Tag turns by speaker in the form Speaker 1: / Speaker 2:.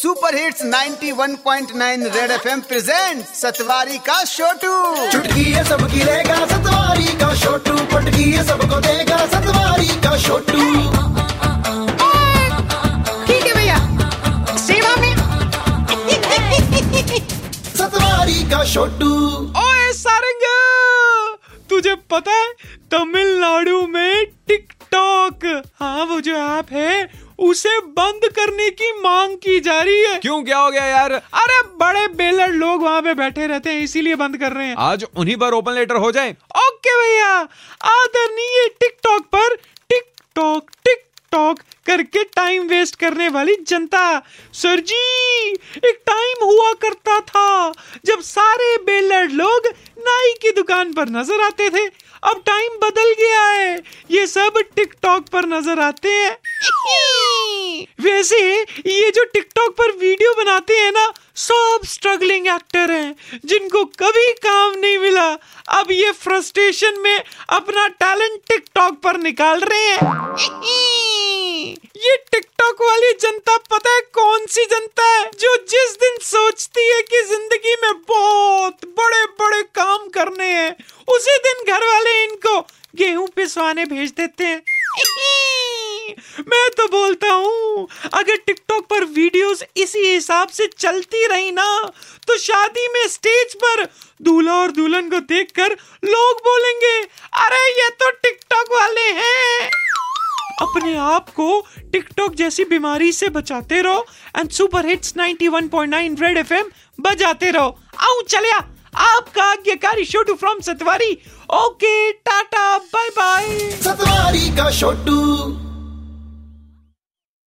Speaker 1: Super hits 91.9 Red FM present Satwari का छोटू
Speaker 2: चुटकी है सबकी रहेगा सतवारी का छोटू पटकी है सबको देगा सतवारी का छोटू
Speaker 3: ठीक है भैया। सेवा में।
Speaker 2: सतवारी का छोटू
Speaker 4: ओए सारंग तुझे पता है तमिलनाडु में टिकटॉक। हाँ वो जो ऐप है उसे बंद करने की मांग की जा रही है।
Speaker 5: क्यों? क्या हो गया यार?
Speaker 4: अरे बड़े बेलर लोग वहाँ पे बैठे रहते हैं इसीलिए बंद कर रहे हैं।
Speaker 5: आज उन्हीं पर ओपन लेटर हो जाए।
Speaker 4: ओके भैया आदरणीय टिकटॉक पर टिकटॉक टिकटॉक करके टाइम वेस्ट करने वाली जनता। सर जी एक टाइम हुआ करता था जब सारे बेलर लोग नाई की दुकान पर नज़र आते थे। अब टाइम बदल गया है। ये सब टिकटॉक पर नज़र आते हैं। वैसे ये जो टिकटॉक पर वीडियो बनाते हैं ना सब स्ट्रगलिंग एक्टर हैं जिनको कभी काम नहीं मिला। अब ये फ्रस्ट्रेशन में अपना टैलेंट टिकटॉक पर निकाल रहे हैं। ये टिकटॉक वाली जनता पता है कौन सी जनता है जो जिस दिन सोचती है कि ज़िंदगी में बहुत बड़े बड़े काम करने हैं उसी दिन घर वाले इनको गेहूँ पिसवाने भेज देते हैं। मैं तो बोलता हूँ, अगर टिकटॉक पर वीडियोस इसी हिसाब से चलती रही ना तो शादी में स्टेज पर दूल्हा और दुल्हन को देखकर लोग बोलेंगे, अरे, ये तो टिकटॉक वाले हैं। अपने आप को टिकटॉक जैसी बीमारी से बचाते रहो and super hits 91.9 Red FM बजाते रहो। आओ चलिया आपका आज्ञाकारी Chhotu from Satwari. Okay tata bye bye
Speaker 2: Satwari का छोटू